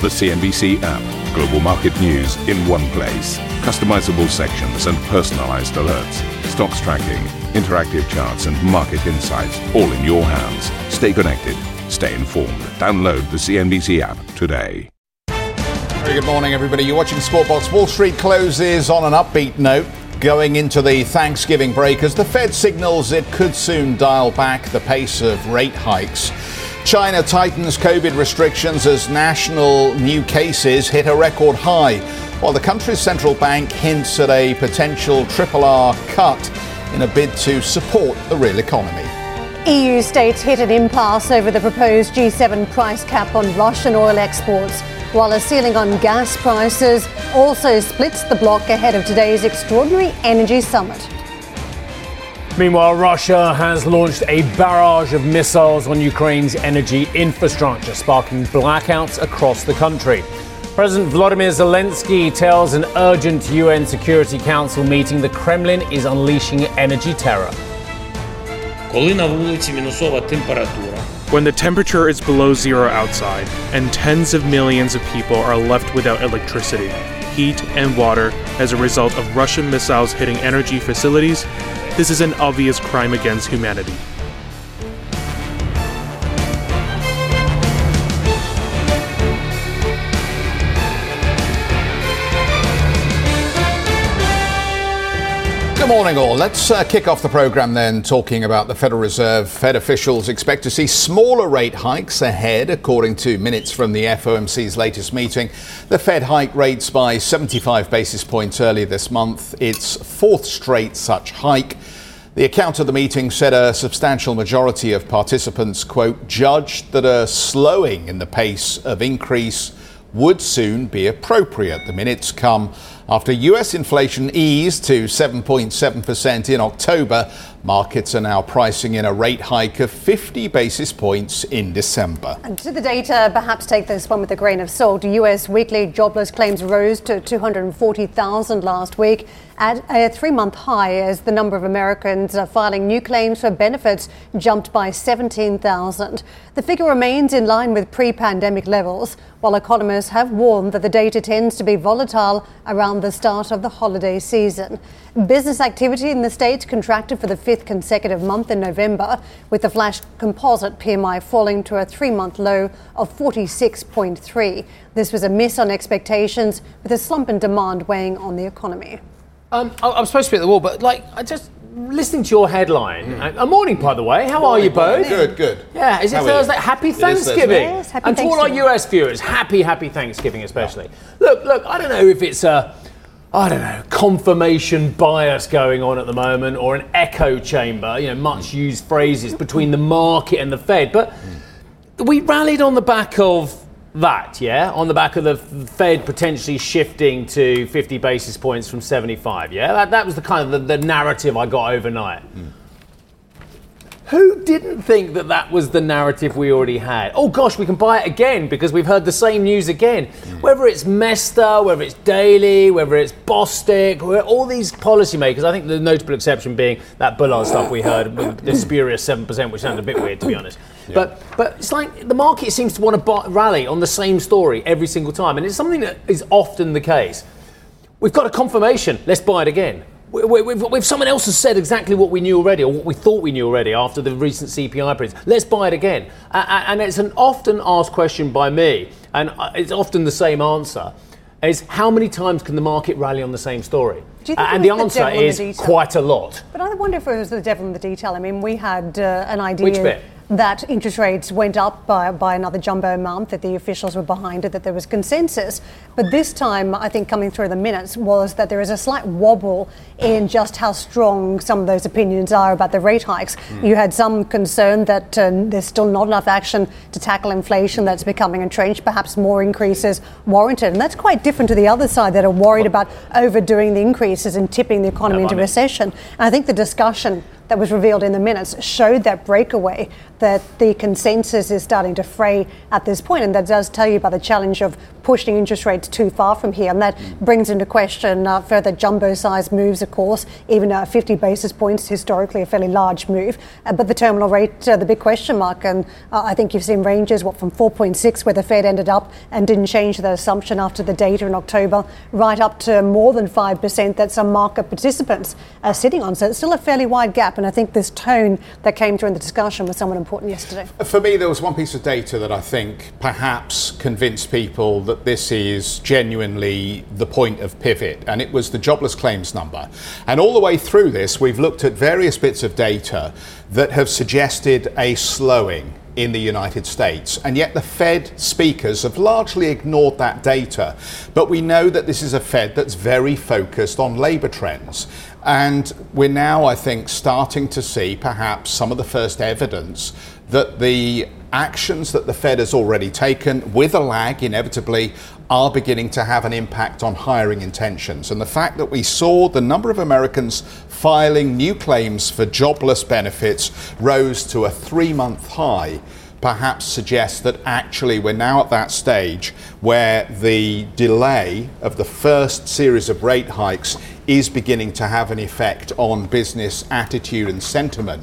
The CNBC app. Global market news in one place. Customizable sections and personalized alerts. Stocks tracking, interactive charts, and market insights all in your hands. Stay connected. Stay informed. Download the CNBC app today. Very good morning, everybody. You're watching Squawk Wall Street closes on an upbeat note. Going into the Thanksgiving break as the Fed signals it could soon dial back the pace of rate hikes. China tightens COVID restrictions as national new cases hit a record high, while the country's central bank hints at a potential triple R cut in a bid to support the real economy. EU states hit an impasse over the proposed G7 price cap on Russian oil exports, while a ceiling on gas prices also splits the bloc ahead of today's extraordinary energy summit. Meanwhile, Russia has launched a barrage of missiles on Ukraine's energy infrastructure, sparking blackouts across the country. President Vladimir Zelensky tells an urgent UN Security Council meeting the Kremlin is unleashing energy terror. When the temperature is below zero outside and tens of millions of people are left without electricity, heat, and water as a result of Russian missiles hitting energy facilities, this is an obvious crime against humanity. Morning, all. Let's uh, kick off the program then talking about the Federal Reserve. Fed officials expect to see smaller rate hikes ahead, according to minutes from the FOMC's latest meeting. The Fed hiked rates by 75 basis points earlier this month, its fourth straight such hike. The account of the meeting said a substantial majority of participants, quote, judged that a slowing in the pace of increase would soon be appropriate. The minutes come after US inflation eased to 7.7% in October. Markets are now pricing in a rate hike of 50 basis points in December. And to the data, perhaps take this one with a grain of salt. US weekly jobless claims rose to 240,000 last week at a three month high as the number of Americans filing new claims for benefits jumped by 17,000. The figure remains in line with pre pandemic levels, while economists have warned that the data tends to be volatile around the start of the holiday season. Business activity in the States contracted for the fifth consecutive month in November, with the flash composite PMI falling to a three month low of 46.3. This was a miss on expectations, with a slump in demand weighing on the economy. Um, I- I'm supposed to be at the wall, but like, I just listening to your headline. uh, A morning, by the way. How are you both? Good, good. Yeah, is it How? Thursday? Happy It is Thursday. Thanksgiving. Yes, happy and to all our US viewers, happy, happy Thanksgiving, especially. Look, look, I don't know if it's a, I don't know, confirmation bias going on at the moment or an echo chamber, you know, much used phrases between the market and the Fed. But we rallied on the back of that, yeah? On the back of the Fed potentially shifting to 50 basis points from 75, yeah? That, that was the kind of the, the narrative I got overnight. Who didn't think that that was the narrative we already had? Oh gosh, we can buy it again because we've heard the same news again. Mm. Whether it's Mester, whether it's Daly, whether it's Bostic, all these policymakers, I think the notable exception being that Bullard stuff we heard, with the spurious 7%, which sounded a bit weird to be honest. But, but it's like the market seems to want to buy, rally on the same story every single time, and it's something that is often the case. We've got a confirmation. Let's buy it again. We- we- We've, if someone else has said exactly what we knew already, or what we thought we knew already after the recent CPI prints, let's buy it again. And it's an often asked question by me, and uh, it's often the same answer: is how many times can the market rally on the same story? Do you think A- and the answer the is detail? quite a lot. But I wonder if it was the devil in the detail. I mean, we had uh, an idea Which bit? That interest rates went up by, by another jumbo amount, that the officials were behind it, that there was consensus. But this time, I think coming through the minutes was that there is a slight wobble in just how strong some of those opinions are about the rate hikes. Hmm. You had some concern that um, there's still not enough action to tackle inflation that's becoming entrenched, perhaps more increases warranted. And that's quite different to the other side that are worried about overdoing the increases and tipping the economy Yeah, into recession. And I think the discussion that was revealed in the minutes showed that breakaway that the consensus is starting to fray at this point, and that does tell you about the challenge of pushing interest rates too far from here, and that brings into question uh, further jumbo-sized moves, of course, even uh, 50 basis points, historically a fairly large move, uh, but the terminal rate, uh, the big question mark, and uh, I think you've seen ranges, what, from 4.6, where the Fed ended up and didn't change their assumption after the data in October, right up to more than 5% that some market participants are sitting on. So it's still a fairly wide gap, and I think this tone that came in the discussion was somewhat important yesterday. For me, there was one piece of data that I think perhaps convinced people that this is genuinely the point of pivot, and it was the jobless claims number. And all the way through this, we've looked at various bits of data that have suggested a slowing in the United States. And yet the Fed speakers have largely ignored that data. But we know that this is a Fed that's very focused on labour trends. And we're now, I think, starting to see perhaps some of the first evidence that the actions that the Fed has already taken, with a lag inevitably, are beginning to have an impact on hiring intentions. And the fact that we saw the number of Americans filing new claims for jobless benefits rose to a three month high perhaps suggests that actually we're now at that stage where the delay of the first series of rate hikes is beginning to have an effect on business attitude and sentiment.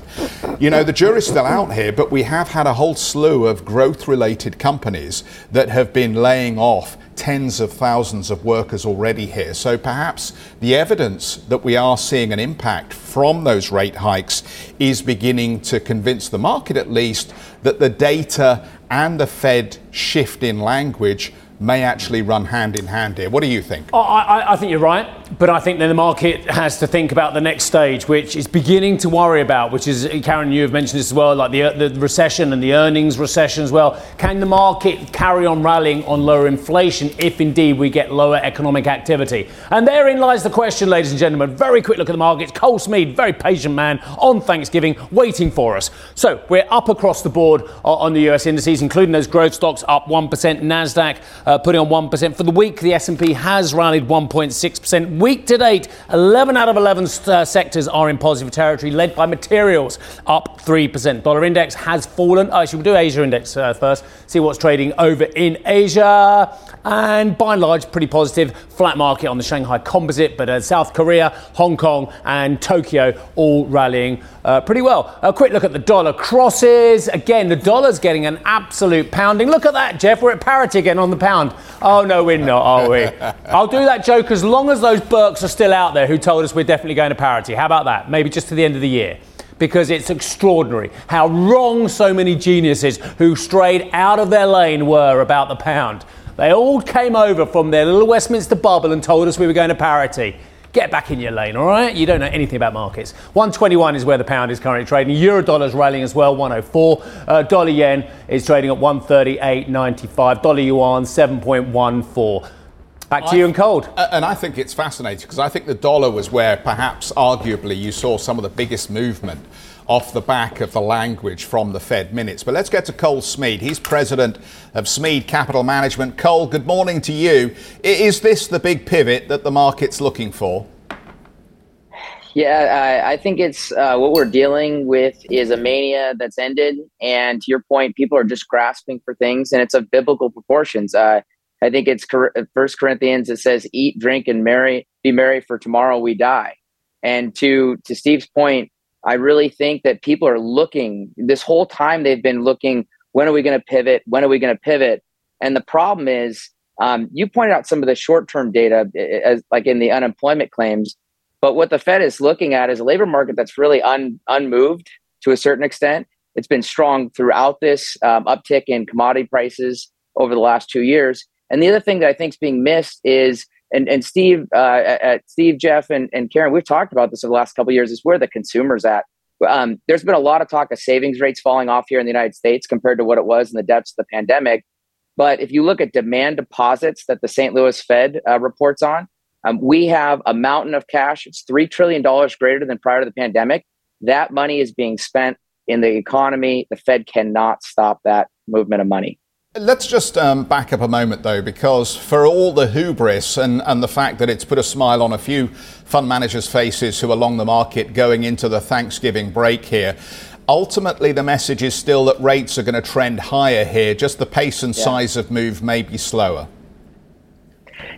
You know, the jury's still out here, but we have had a whole slew of growth related companies that have been laying off tens of thousands of workers already here. So perhaps the evidence that we are seeing an impact from those rate hikes is beginning to convince the market, at least, that the data and the Fed shift in language may actually run hand in hand here. What do you think? Oh, I, I, I, think you're right, but I think then the market has to think about the next stage, which is beginning to worry about, which is, Karen, you have mentioned this as well, like the, the recession and the earnings recession as well. Can the market carry on rallying on lower inflation if indeed we get lower economic activity? And therein lies the question, ladies and gentlemen. Very quick look at the markets. Cole Smead, very patient man on Thanksgiving, waiting for us. So we're up across the board on the US indices, including those growth stocks up 1%, NASDAQ uh, putting on 1%. For the week, the S&P has rallied 1.6%. Week to date, 11 out of 11 uh, sectors are in positive territory, led by materials, up 3%. Dollar index has fallen. Actually, we'll do Asia index uh, first, see what's trading over in Asia. And by and large, pretty positive. Flat market on the Shanghai Composite, but uh, South Korea, Hong Kong, and Tokyo all rallying uh, pretty well. A quick look at the dollar crosses. Again, the dollar's getting an absolute pounding. Look at that, Geoff. We're at parity again on the pound. Oh, no, we're not, are we? I'll do that joke as long as those Burks are still out there who told us we're definitely going to parity. How about that? Maybe just to the end of the year because it's extraordinary how wrong so many geniuses who strayed out of their lane were about the pound. They all came over from their little Westminster bubble and told us we were going to parity. Get back in your lane, all right? You don't know anything about markets. 121 is where the pound is currently trading. Euro dollar is rallying as well, 104. Uh, dollar yen is trading at 138.95. Dollar yuan, 7.14. Back to you and Cole. And I think it's fascinating because I think the dollar was where perhaps arguably you saw some of the biggest movement off the back of the language from the Fed minutes. But let's get to Cole Smead. He's president of Smead Capital Management. Cole, good morning to you. Is this the big pivot that the market's looking for? Yeah, I, I think it's uh, what we're dealing with is a mania that's ended, and to your point, people are just grasping for things, and it's of biblical proportions. Uh, I think it's First Corinthians. It says, "Eat, drink, and marry, be merry, for tomorrow we die." And to to Steve's point, I really think that people are looking this whole time. They've been looking. When are we going to pivot? When are we going to pivot? And the problem is, um, you pointed out some of the short term data, as like in the unemployment claims. But what the Fed is looking at is a labor market that's really un, unmoved to a certain extent. It's been strong throughout this um, uptick in commodity prices over the last two years. And the other thing that I think is being missed is and and Steve, uh, at Steve, Geoff, and, and Karen, we've talked about this over the last couple years. Is where the consumers at. Um, there's been a lot of talk of savings rates falling off here in the United States compared to what it was in the depths of the pandemic. But if you look at demand deposits that the St. Louis Fed uh, reports on, um, we have a mountain of cash. It's three trillion dollars greater than prior to the pandemic. That money is being spent in the economy. The Fed cannot stop that movement of money. Let's just um, back up a moment, though, because for all the hubris and, and the fact that it's put a smile on a few fund managers' faces who are along the market going into the Thanksgiving break here, ultimately the message is still that rates are going to trend higher here. Just the pace and yeah. size of move may be slower.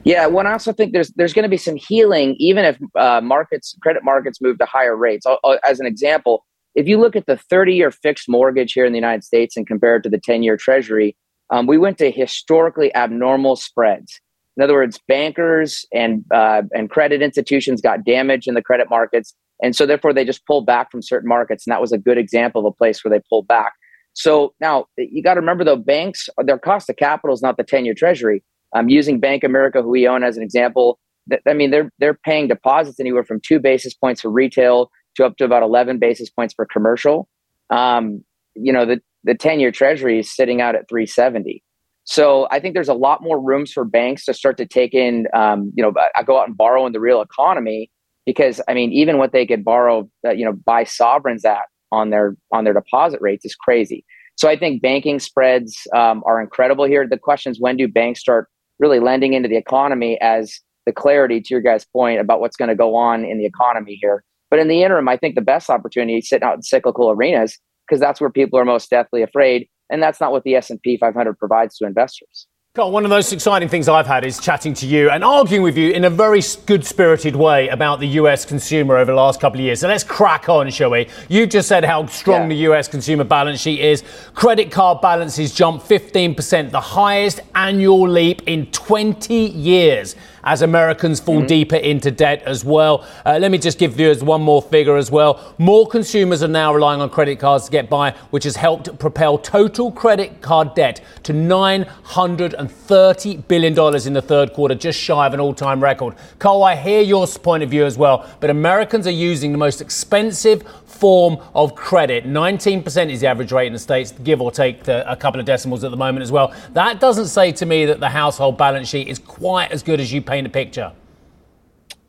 Yeah, well, I also think there's there's going to be some healing, even if uh, markets, credit markets, move to higher rates. As an example, if you look at the 30-year fixed mortgage here in the United States and compare it to the 10-year Treasury, um, we went to historically abnormal spreads. In other words, bankers and uh, and credit institutions got damaged in the credit markets, and so therefore they just pulled back from certain markets, and that was a good example of a place where they pulled back. So now you got to remember though, banks their cost of capital is not the ten-year Treasury. I'm using Bank America, who we own as an example. I mean, they're they're paying deposits anywhere from two basis points for retail to up to about eleven basis points for commercial. Um, you know, the the 10 year treasury is sitting out at 370. So I think there's a lot more rooms for banks to start to take in, um, you know, I go out and borrow in the real economy because I mean, even what they could borrow, uh, you know, buy sovereigns at on their on their deposit rates is crazy. So I think banking spreads um, are incredible here. The question is, when do banks start really lending into the economy as the clarity to your guys' point about what's going to go on in the economy here? But in the interim, I think the best opportunity sitting out in cyclical arenas because that's where people are most deathly afraid, and that's not what the S&P 500 provides to investors. God, one of the most exciting things I've had is chatting to you and arguing with you in a very good spirited way about the US consumer over the last couple of years. So let's crack on, shall we? You just said how strong yeah. the US consumer balance sheet is. Credit card balances jumped 15%, the highest annual leap in 20 years as Americans fall mm-hmm. deeper into debt as well. Uh, let me just give viewers one more figure as well. More consumers are now relying on credit cards to get by, which has helped propel total credit card debt to $930 billion in the third quarter, just shy of an all time record. Cole, I hear your point of view as well, but Americans are using the most expensive form of credit. 19% is the average rate in the States, give or take the, a couple of decimals at the moment as well. That doesn't say to me that the household balance sheet is quite as good as you paint a picture.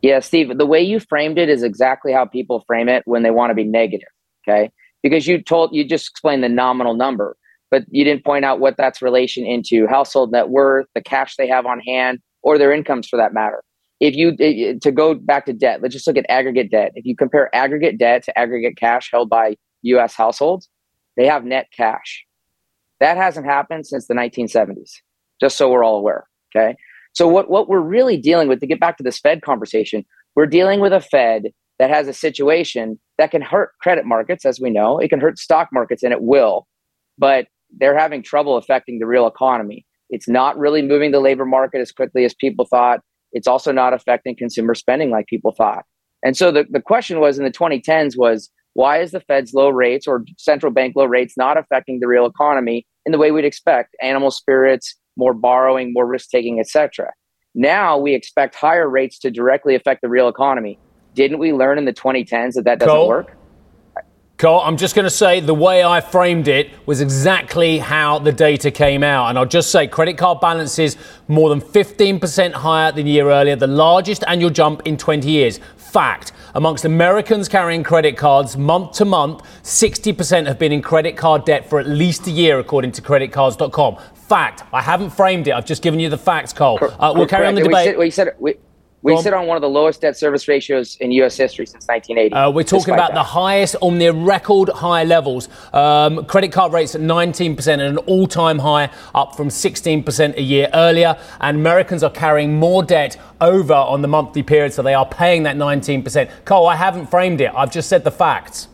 Yeah, Steve, the way you framed it is exactly how people frame it when they want to be negative. Okay. Because you told, you just explained the nominal number, but you didn't point out what that's relation into household net worth, the cash they have on hand, or their incomes for that matter if you eh, eh, to go back to debt, let's just look at aggregate debt. If you compare aggregate debt to aggregate cash held by U.S. households, they have net cash. That hasn't happened since the 1970s. Just so we're all aware. Okay. So what what we're really dealing with to get back to this Fed conversation, we're dealing with a Fed that has a situation that can hurt credit markets, as we know. It can hurt stock markets, and it will. But they're having trouble affecting the real economy. It's not really moving the labor market as quickly as people thought it's also not affecting consumer spending like people thought. And so the, the question was in the 2010s was why is the Fed's low rates or central bank low rates not affecting the real economy in the way we'd expect? Animal spirits, more borrowing, more risk taking, etc. Now we expect higher rates to directly affect the real economy. Didn't we learn in the 2010s that that doesn't Cole, work? Cole, I'm just going to say the way I framed it was exactly how the data came out. And I'll just say credit card balances more than 15% higher than a year earlier, the largest annual jump in 20 years. Fact. Amongst Americans carrying credit cards month to month, 60% have been in credit card debt for at least a year, according to creditcards.com. Fact. I haven't framed it. I've just given you the facts, Cole. Uh, we'll carry on the debate. We said, we said, we well, sit on one of the lowest debt service ratios in U.S. history since 1980. Uh, we're talking about that. the highest on the record high levels. Um, credit card rates at 19% at an all time high, up from 16% a year earlier. And Americans are carrying more debt over on the monthly period, so they are paying that 19%. Cole, I haven't framed it, I've just said the facts.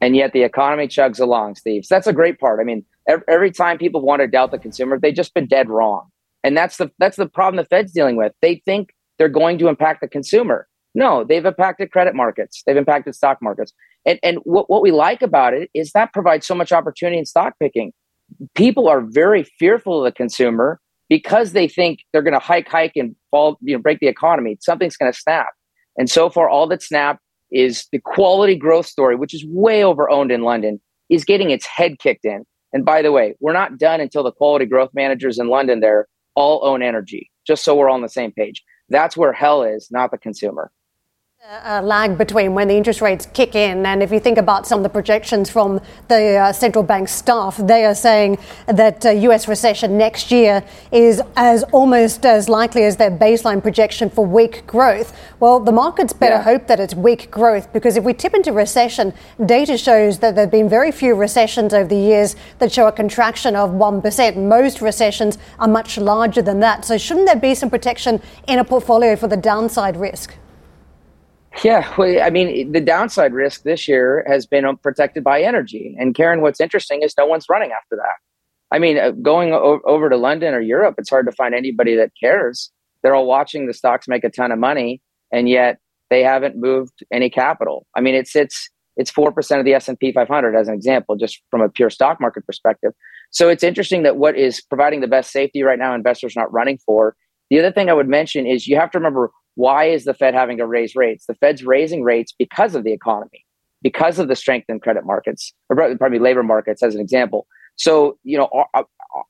And yet the economy chugs along, Steve. So that's a great part. I mean, every, every time people want to doubt the consumer, they've just been dead wrong. And that's the that's the problem the Fed's dealing with. They think they're going to impact the consumer. No, they've impacted credit markets. They've impacted stock markets. And and what, what we like about it is that provides so much opportunity in stock picking. People are very fearful of the consumer because they think they're going to hike, hike, and fall, you know, break the economy. Something's going to snap. And so far, all that snapped is the quality growth story, which is way over owned in London, is getting its head kicked in. And by the way, we're not done until the quality growth managers in London there all own energy, just so we're all on the same page. That's where hell is, not the consumer. A lag between when the interest rates kick in. And if you think about some of the projections from the uh, central bank staff, they are saying that uh, US recession next year is as almost as likely as their baseline projection for weak growth. Well, the markets better Yeah. hope that it's weak growth because if we tip into recession, data shows that there have been very few recessions over the years that show a contraction of 1%. Most recessions are much larger than that. So shouldn't there be some protection in a portfolio for the downside risk? Yeah, well, I mean, the downside risk this year has been uh, protected by energy. And Karen, what's interesting is no one's running after that. I mean, uh, going o- over to London or Europe, it's hard to find anybody that cares. They're all watching the stocks make a ton of money, and yet they haven't moved any capital. I mean, it sits it's four percent of the S and P 500 as an example, just from a pure stock market perspective. So it's interesting that what is providing the best safety right now, investors not running for. The other thing I would mention is you have to remember why is the Fed having to raise rates? The Fed's raising rates because of the economy, because of the strength in credit markets, or probably labor markets, as an example. So, you know,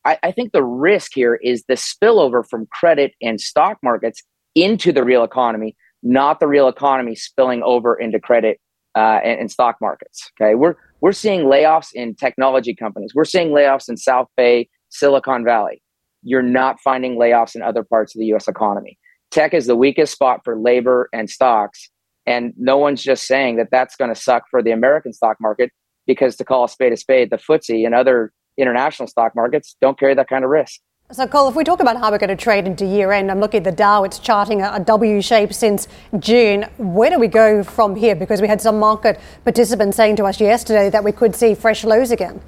I, I think the risk here is the spillover from credit and stock markets into the real economy, not the real economy spilling over into credit uh, and, and stock markets. Okay, we're we're seeing layoffs in technology companies. We're seeing layoffs in South Bay, Silicon Valley. You're not finding layoffs in other parts of the U.S. economy tech is the weakest spot for labor and stocks. And no one's just saying that that's going to suck for the American stock market because to call a spade a spade, the FTSE and other international stock markets don't carry that kind of risk. So, Cole, if we talk about how we're going to trade into year end, I'm looking at the Dow, it's charting a, a W shape since June. Where do we go from here? Because we had some market participants saying to us yesterday that we could see fresh lows again.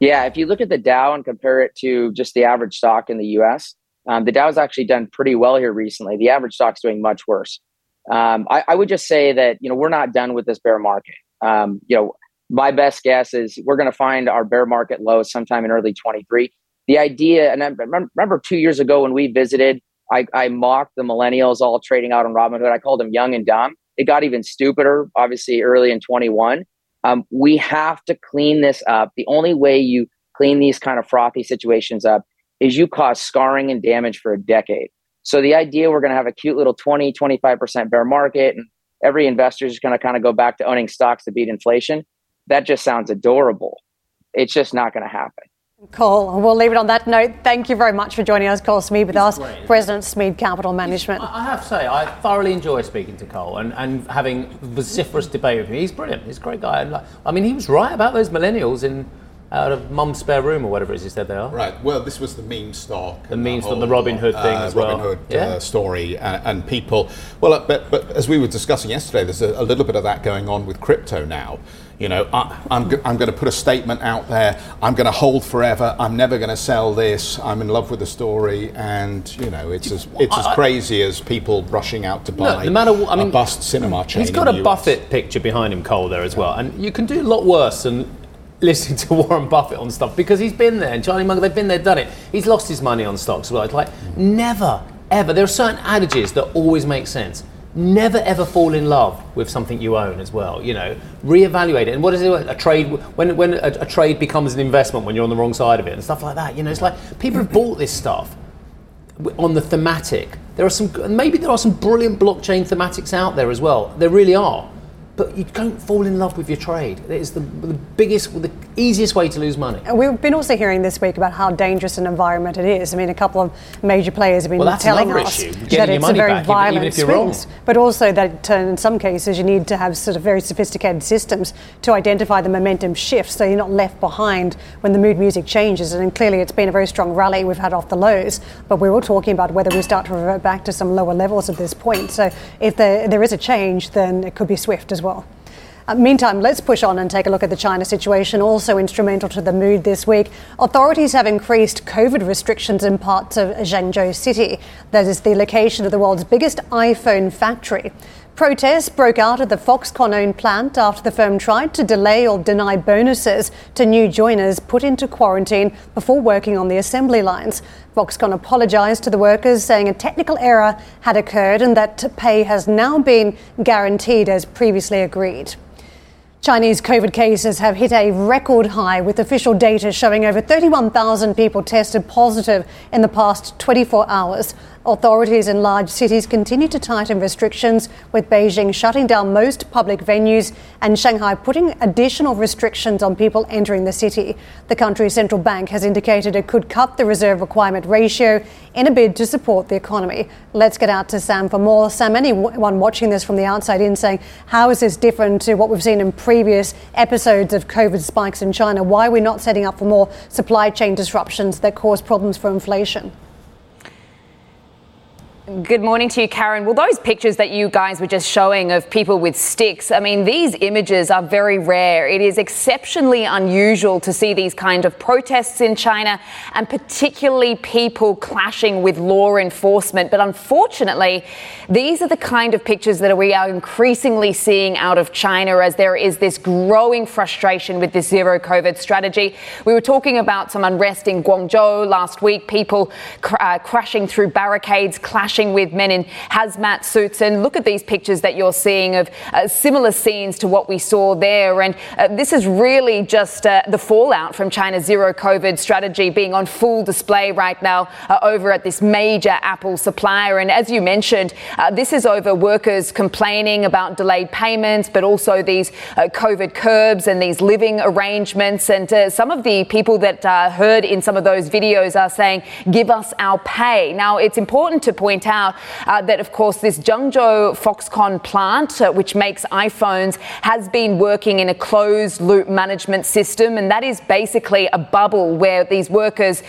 Yeah, if you look at the Dow and compare it to just the average stock in the US, um, the Dow's actually done pretty well here recently. The average stock's doing much worse. Um, I, I, would just say that you know we're not done with this bear market. Um, you know, my best guess is we're going to find our bear market low sometime in early 23. The idea, and I remember two years ago when we visited, I, I mocked the millennials all trading out on Robinhood. I called them young and dumb. It got even stupider, obviously, early in 21. Um, we have to clean this up. The only way you clean these kind of frothy situations up is you cause scarring and damage for a decade. So the idea we're going to have a cute little 20, 25% bear market and every investor is going to kind of go back to owning stocks to beat inflation, that just sounds adorable. It's just not going to happen. Cole, we'll leave it on that note. Thank you very much for joining us, Cole Smead, with He's us, great. President Smead Capital Management. I I have to say, I thoroughly enjoy speaking to Cole and, and having vociferous debate with him. He's brilliant. He's a great guy. I mean, he was right about those millennials in out of mum's spare room or whatever it is you said they are. Right. Well, this was the meme stock. The meme stock, the Robinhood thing uh, as well. Robinhood Yeah. uh, story and, and people. Well, uh, but, but as we were discussing yesterday, there's a, a little bit of that going on with crypto now. You know, I, I'm, go- I'm going to put a statement out there. I'm going to hold forever. I'm never going to sell this. I'm in love with the story, and you know, it's as it's as crazy as people rushing out to buy no matter what- I mean, a bust cinema chain. He's got a US. Buffett picture behind him, Cole, there as well. And you can do a lot worse than listening to Warren Buffett on stuff because he's been there. And Charlie Munger, they've been there, done it. He's lost his money on stocks well. It's like, never, ever. There are certain adages that always make sense. Never ever fall in love with something you own as well. You know, reevaluate it. And what is it? A trade when when a, a trade becomes an investment when you're on the wrong side of it and stuff like that. You know, it's like people have bought this stuff on the thematic. There are some, maybe there are some brilliant blockchain thematics out there as well. There really are. You don't fall in love with your trade. It is the, the biggest, the easiest way to lose money. And We've been also hearing this week about how dangerous an environment it is. I mean, a couple of major players have been Well, telling us issue, that it's a very back, violent even if you're wrong. swings. But also that uh, in some cases you need to have sort of very sophisticated systems to identify the momentum shifts so you're not left behind when the mood music changes. And clearly it's been a very strong rally we've had off the lows. But we're all talking about whether we start to revert back to some lower levels at this point. So if there, there is a change, then it could be swift as well. Uh, meantime, let's push on and take a look at the China situation, also instrumental to the mood this week. Authorities have increased COVID restrictions in parts of Zhengzhou City. That is the location of the world's biggest iPhone factory. Protests broke out at the Foxconn owned plant after the firm tried to delay or deny bonuses to new joiners put into quarantine before working on the assembly lines. Foxconn apologised to the workers, saying a technical error had occurred and that pay has now been guaranteed as previously agreed. Chinese COVID cases have hit a record high, with official data showing over 31,000 people tested positive in the past 24 hours. Authorities in large cities continue to tighten restrictions, with Beijing shutting down most public venues and Shanghai putting additional restrictions on people entering the city. The country's central bank has indicated it could cut the reserve requirement ratio in a bid to support the economy. Let's get out to Sam for more. Sam, anyone watching this from the outside in saying, how is this different to what we've seen in previous episodes of COVID spikes in China? Why are we not setting up for more supply chain disruptions that cause problems for inflation? Good morning to you, Karen. Well, those pictures that you guys were just showing of people with sticks, I mean, these images are very rare. It is exceptionally unusual to see these kind of protests in China and particularly people clashing with law enforcement. But unfortunately, these are the kind of pictures that we are increasingly seeing out of China as there is this growing frustration with this zero COVID strategy. We were talking about some unrest in Guangzhou last week, people cr- uh, crashing through barricades, clashing clashing with men in hazmat suits. And look at these pictures that you're seeing of uh, similar scenes to what we saw there. And uh, this is really just uh, the fallout from China's zero COVID strategy being on full display right now uh, over at this major Apple supplier. And as you mentioned, uh, this is over workers complaining about delayed payments, but also these uh, COVID curbs and these living arrangements. And some of the people that heard in some of those videos are saying, give us our pay. Now, it's important to point point out uh, that, of course, this Zhengzhou Foxconn plant, uh, which makes iPhones, has been working in a closed loop management system. And that is basically a bubble where these workers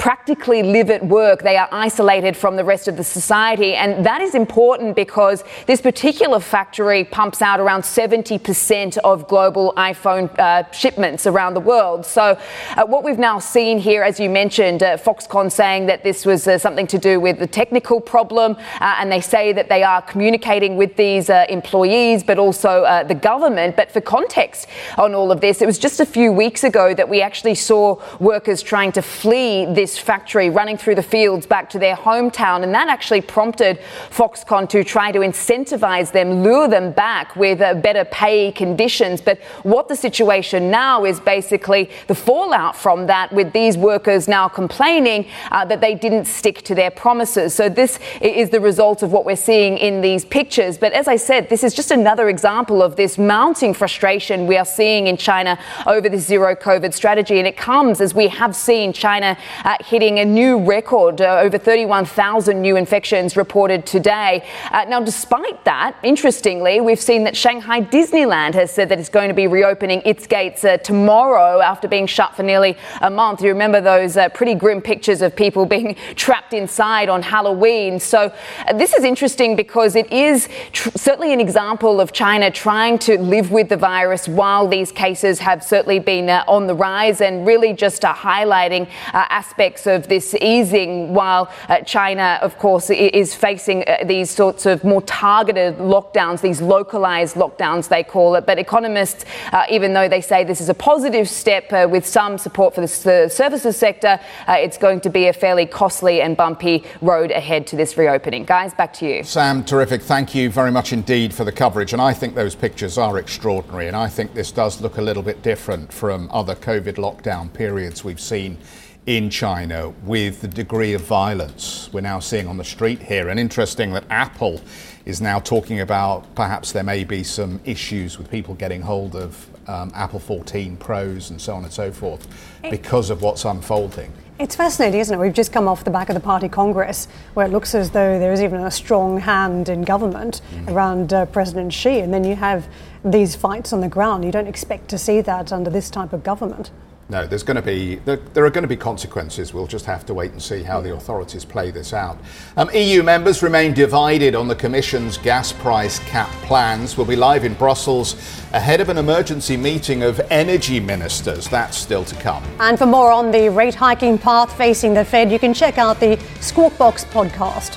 practically live at work. They are isolated from the rest of the society. And that is important because this particular factory pumps out around 70% of global iPhone uh, shipments around the world. So, uh, what we've now seen here, as you mentioned, uh, Foxconn saying that this was uh, something to do with the technical problem. Uh, and they say that they are communicating with these uh, employees, but also the government. But for context on all of this, it was just a few weeks ago that we actually saw workers trying to flee this this factory running through the fields back to their hometown. And that actually prompted Foxconn to try to incentivize them, lure them back with uh, better pay conditions. But what the situation now is basically the fallout from that, with these workers now complaining uh, that they didn't stick to their promises. So this is the result of what we're seeing in these pictures. But as I said, this is just another example of this mounting frustration we are seeing in China over the zero COVID strategy. And it comes as we have seen China uh, hitting a new record, uh, over 31,000 new infections reported today. Uh, now, despite that, interestingly, we've seen that Shanghai Disneyland has said that it's going to be reopening its gates uh, tomorrow after being shut for nearly a month. You remember those uh, pretty grim pictures of people being trapped inside on Halloween. So, uh, this is interesting because it is tr- certainly an example of China trying to live with the virus while these cases have certainly been uh, on the rise and really just highlighting aspects aspects of this easing, while uh, China, of course, is facing uh, these sorts of more targeted lockdowns, these localized lockdowns, they call it. But economists, uh, even though they say this is a positive step uh, with some support for the services sector, uh, it's going to be a fairly costly and bumpy road ahead to this reopening. Guys, back to you. Sam, terrific. Thank you very much indeed for the coverage. And I think those pictures are extraordinary. And I think this does look a little bit different from other COVID lockdown periods we've seen in China with the degree of violence we're now seeing on the street here. And interesting that Apple is now talking about perhaps there may be some issues with people getting hold of um, Apple 14 Pros and so on and so forth because of what's unfolding. It's fascinating, isn't it? We've just come off the back of the party congress where it looks as though there is even a strong hand in government mm. around uh, President Xi, and then you have these fights on the ground. You don't expect to see that under this type of government. No, there's going to be there, there, are going to be consequences. We'll just have to wait and see how the authorities play this out. Um, EU members remain divided on the Commission's gas price cap plans. We'll be live in Brussels ahead of an emergency meeting of energy ministers. That's still to come. And for more on the rate hiking path facing the Fed, you can check out the Squawk Box podcast.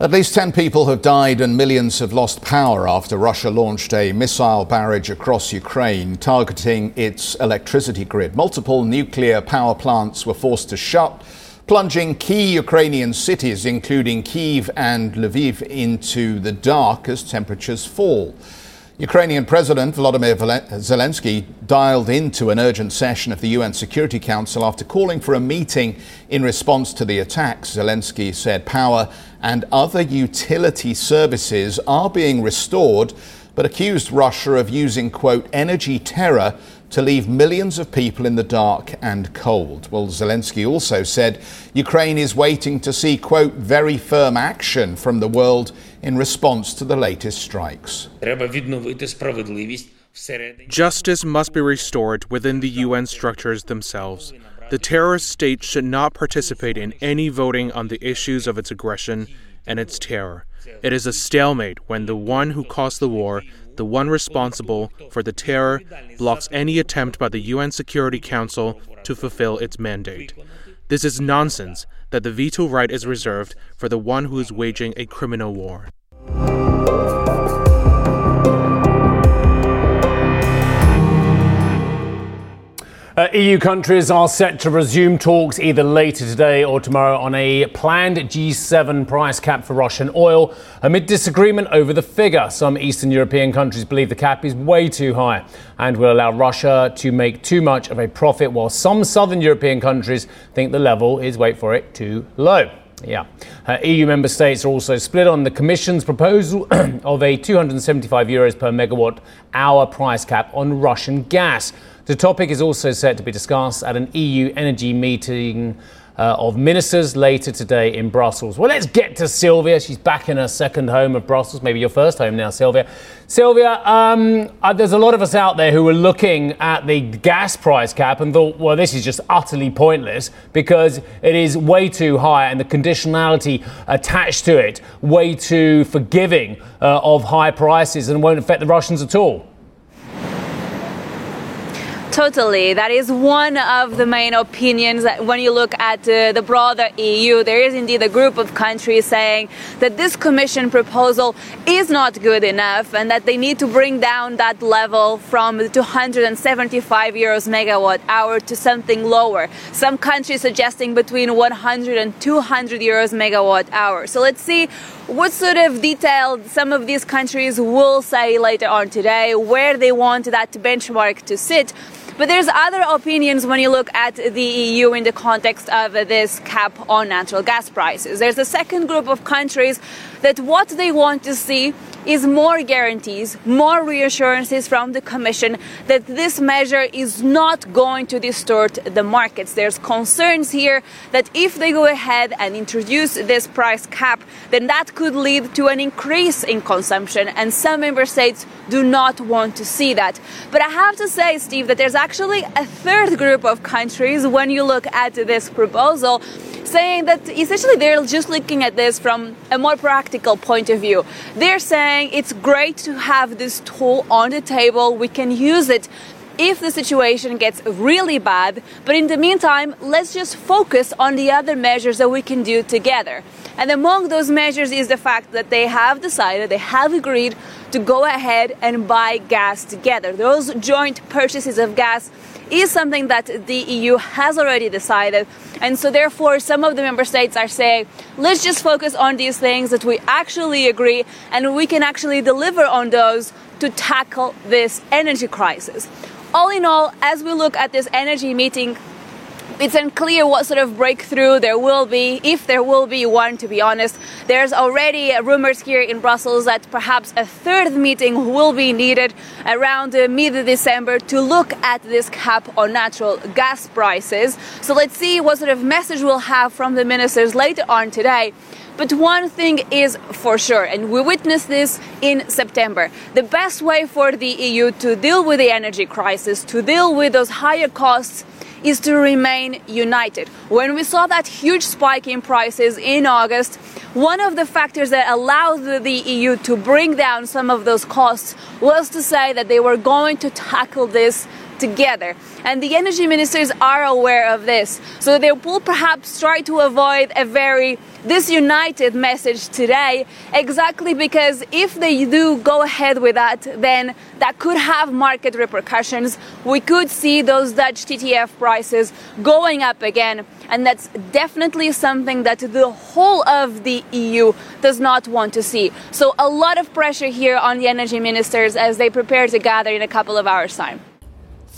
At least 10 people have died and millions have lost power after Russia launched a missile barrage across Ukraine targeting its electricity grid. Multiple nuclear power plants were forced to shut, plunging key Ukrainian cities, including Kiev and Lviv, into the dark as temperatures fall. Ukrainian President Volodymyr Zelensky dialed into an urgent session of the UN Security Council after calling for a meeting in response to the attacks. Zelensky said power and other utility services are being restored, but accused Russia of using, quote, energy terror to leave millions of people in the dark and cold. Well, Zelensky also said Ukraine is waiting to see, quote, very firm action from the world in response to the latest strikes. Justice must be restored within the UN structures themselves. The terrorist state should not participate in any voting on the issues of its aggression and its terror. It is a stalemate when the one who caused the war, the one responsible for the terror, blocks any attempt by the UN Security Council to fulfill its mandate. This is nonsense that the veto right is reserved for the one who is waging a criminal war. Uh, EU countries are set to resume talks either later today or tomorrow on a planned G7 price cap for Russian oil amid disagreement over the figure. Some Eastern European countries believe the cap is way too high and will allow Russia to make too much of a profit, while some Southern European countries think the level is, wait for it, too low. Yeah. Uh, EU member states are also split on the Commission's proposal of a 275 euros per megawatt hour price cap on Russian gas. The topic is also set to be discussed at an EU energy meeting uh, of ministers later today in Brussels. Well, let's get to Sylvia. She's back in her second home of Brussels, maybe your first home now, Sylvia. Sylvia, um, uh, there's a lot of us out there who were looking at the gas price cap and thought, well, this is just utterly pointless because it is way too high and the conditionality attached to it way too forgiving uh, of high prices and won't affect the Russians at all. Totally. That is one of the main opinions that when you look at uh, the broader EU, there is indeed a group of countries saying that this Commission proposal is not good enough and that they need to bring down that level from 275 euros megawatt hour to something lower. Some countries suggesting between 100 and 200 euros megawatt hour. So let's see what sort of detail some of these countries will say later on today, where they want that benchmark to sit. But there's other opinions when you look at the EU in the context of this cap on natural gas prices. There's a second group of countries that what they want to see is more guarantees, more reassurances from the Commission that this measure is not going to distort the markets. There's concerns here that if they go ahead and introduce this price cap, then that could lead to an increase in consumption, and some member states do not want to see that. But I have to say, Steve, that there's actually a third group of countries when you look at this proposal saying that essentially they're just looking at this from a more practical point of view. They're saying it's great to have this tool on the table, we can use it if the situation gets really bad, but in the meantime, let's just focus on the other measures that we can do together. And among those measures is the fact that they have decided, they have agreed to go ahead and buy gas together. Those joint purchases of gas is something that the EU has already decided. And so, therefore, some of the member states are saying, let's just focus on these things that we actually agree and we can actually deliver on those to tackle this energy crisis. All in all, as we look at this energy meeting it's unclear what sort of breakthrough there will be, if there will be one, to be honest. There's already rumors here in Brussels that perhaps a third meeting will be needed around uh, mid December to look at this cap on natural gas prices. So let's see what sort of message we'll have from the ministers later on today. But one thing is for sure, and we witnessed this in September. The best way for the EU to deal with the energy crisis, to deal with those higher costs, is to remain united. When we saw that huge spike in prices in August, one of the factors that allowed the EU to bring down some of those costs was to say that they were going to tackle this together. And the energy ministers are aware of this. So they will perhaps try to avoid a very disunited message today, exactly because if they do go ahead with that, then that could have market repercussions. We could see those Dutch TTF prices going up again. And that's definitely something that the whole of the EU does not want to see. So, a lot of pressure here on the energy ministers as they prepare to gather in a couple of hours' time.